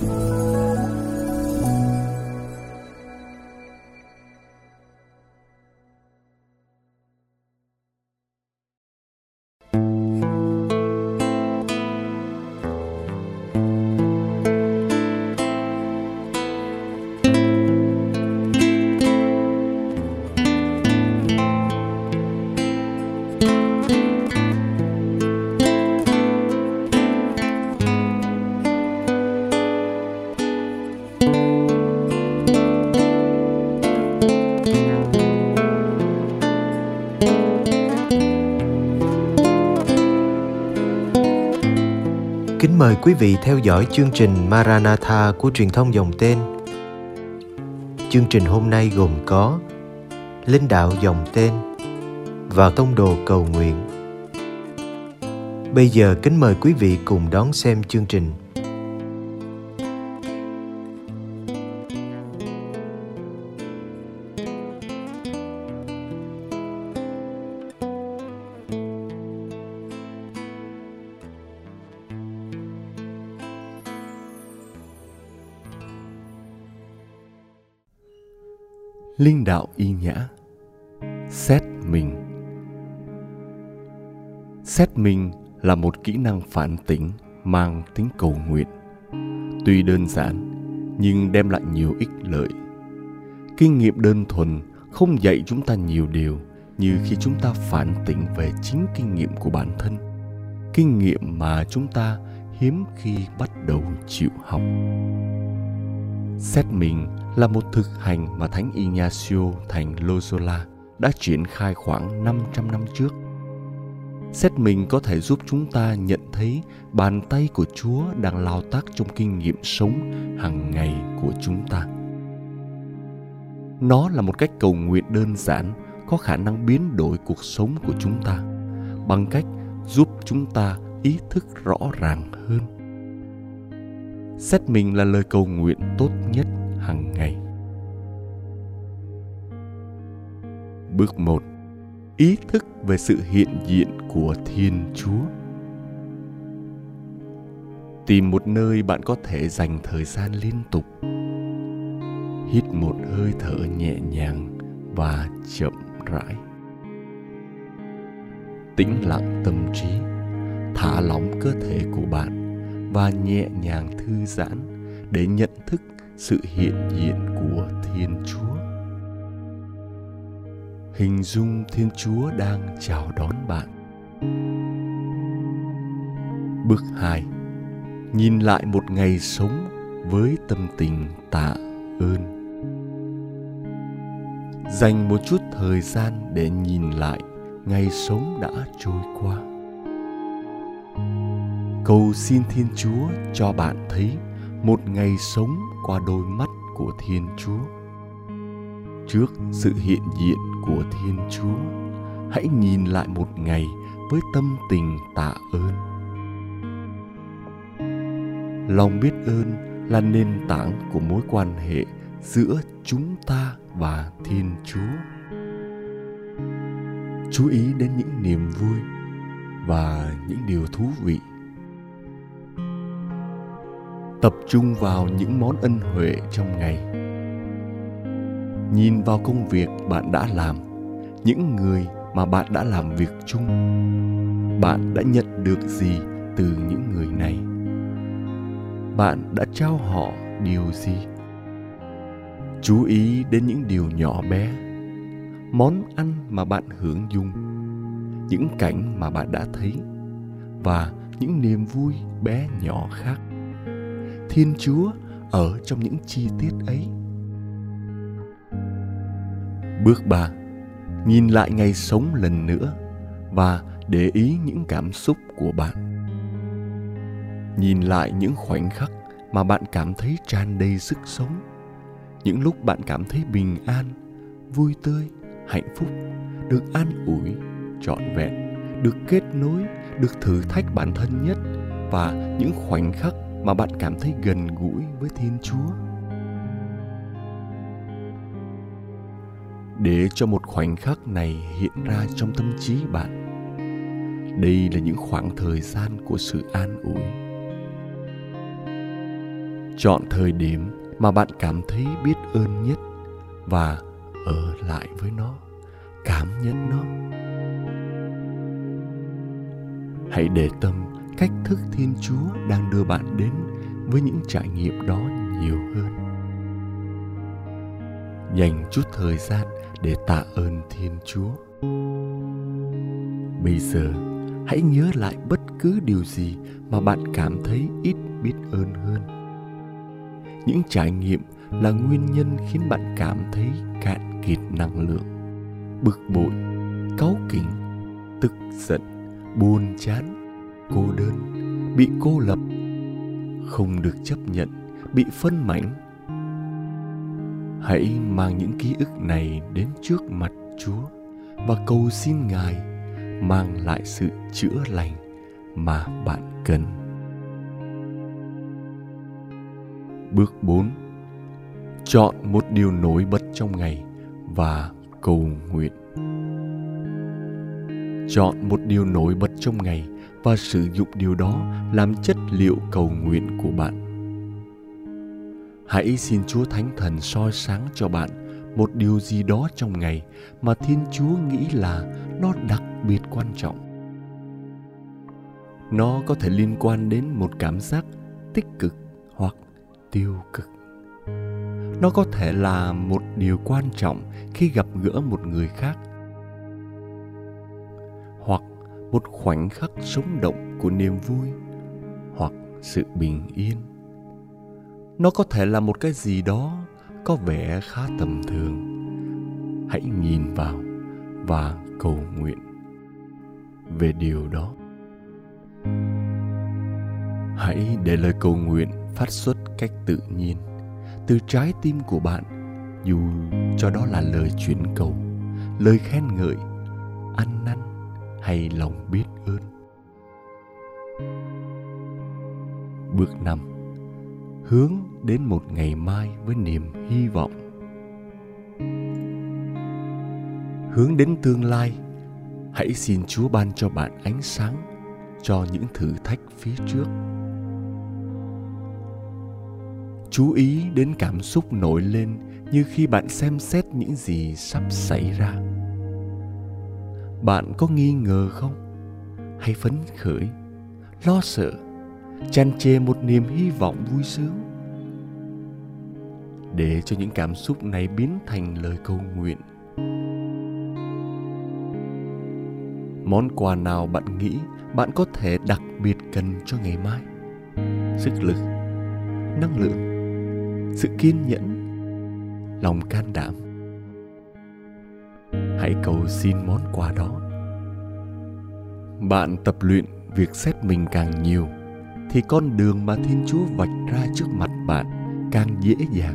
Kính mời quý vị theo dõi chương trình Maranatha của truyền thông dòng tên. Chương trình hôm nay gồm có Linh đạo dòng tên và Tông đồ cầu nguyện. Bây giờ kính mời quý vị cùng đón xem chương trình. Linh đạo y nhã, Xét mình Xét mình là một kỹ năng phản tỉnh mang tính cầu nguyện. Tuy đơn giản nhưng đem lại nhiều ích lợi. Kinh nghiệm đơn thuần không dạy chúng ta nhiều điều như khi chúng ta phản tỉnh về chính kinh nghiệm của bản thân. Kinh nghiệm mà chúng ta hiếm khi bắt đầu chịu học. Xét mình là một thực hành mà Thánh Ignacio thành Loyola đã triển khai khoảng 500 năm trước. Xét mình có thể giúp chúng ta nhận thấy bàn tay của Chúa đang lao tác trong kinh nghiệm sống hàng ngày của chúng ta. Nó là một cách cầu nguyện đơn giản, có khả năng biến đổi cuộc sống của chúng ta bằng cách giúp chúng ta ý thức rõ ràng hơn. Xét mình là lời cầu nguyện tốt nhất hàng ngày. Bước 1. Ý thức về sự hiện diện của Thiên Chúa. Tìm một nơi bạn có thể dành thời gian liên tục. Hít một hơi thở nhẹ nhàng và chậm rãi. Tĩnh lặng tâm trí, thả lỏng cơ thể của bạn và nhẹ nhàng thư giãn để nhận thức sự hiện diện của Thiên Chúa. Hình dung Thiên Chúa đang chào đón bạn. Bước 2. Nhìn lại một ngày sống với tâm tình tạ ơn. Dành một chút thời gian để nhìn lại ngày sống đã trôi qua. Cầu xin Thiên Chúa cho bạn thấy một ngày sống qua đôi mắt của Thiên Chúa. Trước sự hiện diện của Thiên Chúa, hãy nhìn lại một ngày với tâm tình tạ ơn. Lòng biết ơn là nền tảng của mối quan hệ giữa chúng ta và Thiên Chúa. Chú ý đến những niềm vui và những điều thú vị tập trung vào những món ân huệ trong ngày. Nhìn vào công việc bạn đã làm, những người mà bạn đã làm việc chung, bạn đã nhận được gì từ những người này? Bạn đã trao họ điều gì? Chú ý đến những điều nhỏ bé, món ăn mà bạn hưởng dùng, những cảnh mà bạn đã thấy và những niềm vui bé nhỏ khác thiên chúa ở trong những chi tiết ấy. Bước ba, nhìn lại ngày sống lần nữa và để ý những cảm xúc của bạn. Nhìn lại những khoảnh khắc mà bạn cảm thấy tràn đầy sức sống, những lúc bạn cảm thấy bình an, vui tươi, hạnh phúc, được an ủi, trọn vẹn, được kết nối, được thử thách bản thân nhất và những khoảnh khắc mà bạn cảm thấy gần gũi với thiên chúa. Để cho một khoảnh khắc này hiện ra trong tâm trí bạn, đây là những khoảng thời gian của sự an ủi. Chọn thời điểm mà bạn cảm thấy biết ơn nhất và ở lại với nó, cảm nhận nó. Hãy để tâm cách thức thiên chúa đang đưa bạn đến với những trải nghiệm đó nhiều hơn. Dành chút thời gian để tạ ơn thiên chúa. Bây giờ, hãy nhớ lại bất cứ điều gì mà bạn cảm thấy ít biết ơn hơn. Những trải nghiệm là nguyên nhân khiến bạn cảm thấy cạn kiệt năng lượng, bực bội, cáu kỉnh, tức giận, buồn chán cô đơn, bị cô lập, không được chấp nhận, bị phân mảnh. Hãy mang những ký ức này đến trước mặt chúa và cầu xin ngài mang lại sự chữa lành mà bạn cần. Bước 4 chọn một điều nổi bật trong ngày và cầu nguyện chọn một điều nổi bật trong ngày và sử dụng điều đó làm chất liệu cầu nguyện của bạn. Hãy xin chúa thánh thần soi sáng cho bạn một điều gì đó trong ngày mà thiên chúa nghĩ là nó đặc biệt quan trọng. Nó có thể liên quan đến một cảm giác tích cực hoặc tiêu cực. Nó có thể là một điều quan trọng khi gặp gỡ một người khác một khoảnh khắc sống động của niềm vui hoặc sự bình yên. Nó có thể là một cái gì đó có vẻ khá tầm thường. Hãy nhìn vào và cầu nguyện về điều đó. Hãy để lời cầu nguyện phát xuất cách tự nhiên, từ trái tim của bạn, dù cho đó là lời chuyển cầu, lời khen ngợi, ăn năn hay lòng biết ơn. Bước năm, hướng đến một ngày mai với niềm hy vọng. Hướng đến tương lai, hãy xin chúa ban cho bạn ánh sáng cho những thử thách phía trước. Chú ý đến cảm xúc nổi lên như khi bạn xem xét những gì sắp xảy ra bạn có nghi ngờ không? Hay phấn khởi, lo sợ, chăn chê một niềm hy vọng vui sướng. Để cho những cảm xúc này biến thành lời cầu nguyện. Món quà nào bạn nghĩ bạn có thể đặc biệt cần cho ngày mai? Sức lực, năng lượng, sự kiên nhẫn, lòng can đảm hãy cầu xin món quà đó. Bạn tập luyện việc xét mình càng nhiều, thì con đường mà thiên chúa vạch ra trước mặt bạn càng dễ dàng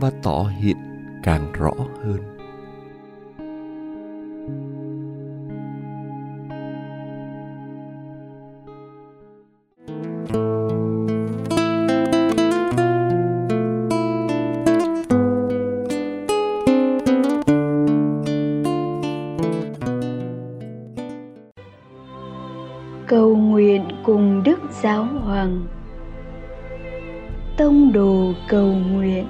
và tỏ hiện càng rõ hơn. Giáo hoàng. Tông đồ cầu nguyện.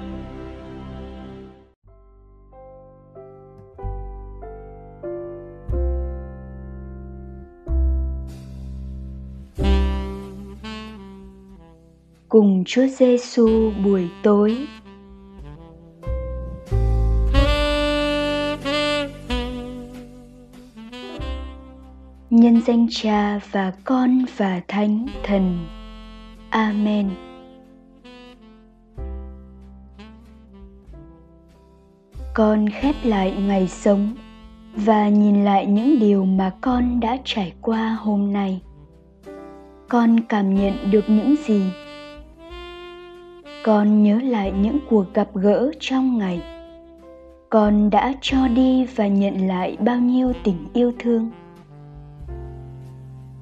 Cùng Chúa Giêsu buổi tối nhân danh cha và con và thánh thần. Amen. Con khép lại ngày sống và nhìn lại những điều mà con đã trải qua hôm nay. Con cảm nhận được những gì? Con nhớ lại những cuộc gặp gỡ trong ngày. Con đã cho đi và nhận lại bao nhiêu tình yêu thương?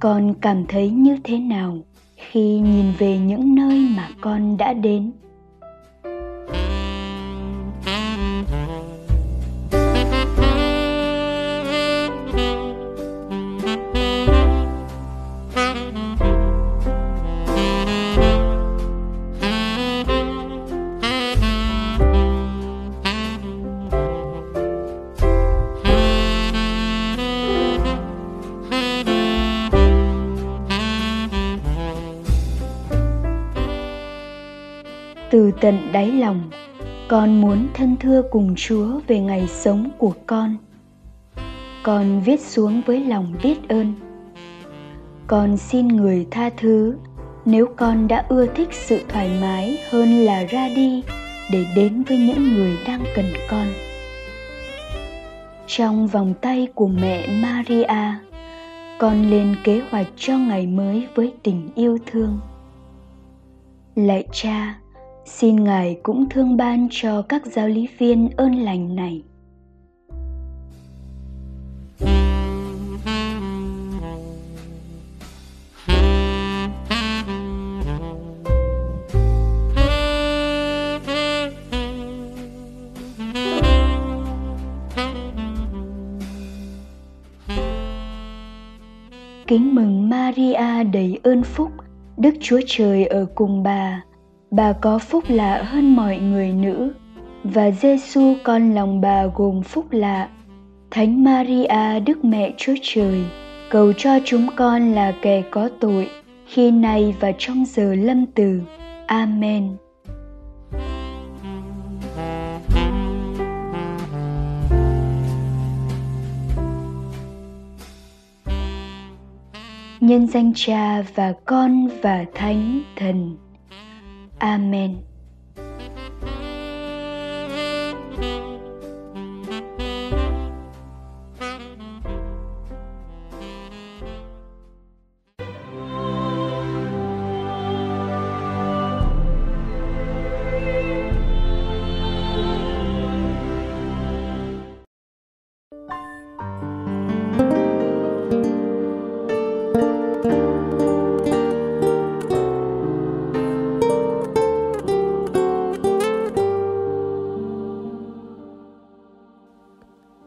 Con cảm thấy như thế nào khi nhìn về những nơi mà con đã đến? Từ tận đáy lòng, con muốn thân thưa cùng chúa về ngày sống của con. Con viết xuống với lòng biết ơn. Con xin người tha thứ nếu con đã ưa thích sự thoải mái hơn là ra đi để đến với những người đang cần con. Trong vòng tay của mẹ maria, con lên kế hoạch cho ngày mới với tình yêu thương. Lạy cha xin ngài cũng thương ban cho các giáo lý viên ơn lành này Kính mừng Maria đầy ơn phúc, Đức Chúa Trời ở cùng bà. Bà có phúc lạ hơn mọi người nữ, và Giêsu con lòng bà gồm phúc lạ. Thánh Maria Đức Mẹ Chúa Trời, cầu cho chúng con là kẻ có tội, khi này và trong giờ lâm tử. Amen. nhân danh cha và con và thánh thần amen.